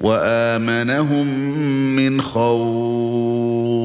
وآمنهم من خوف.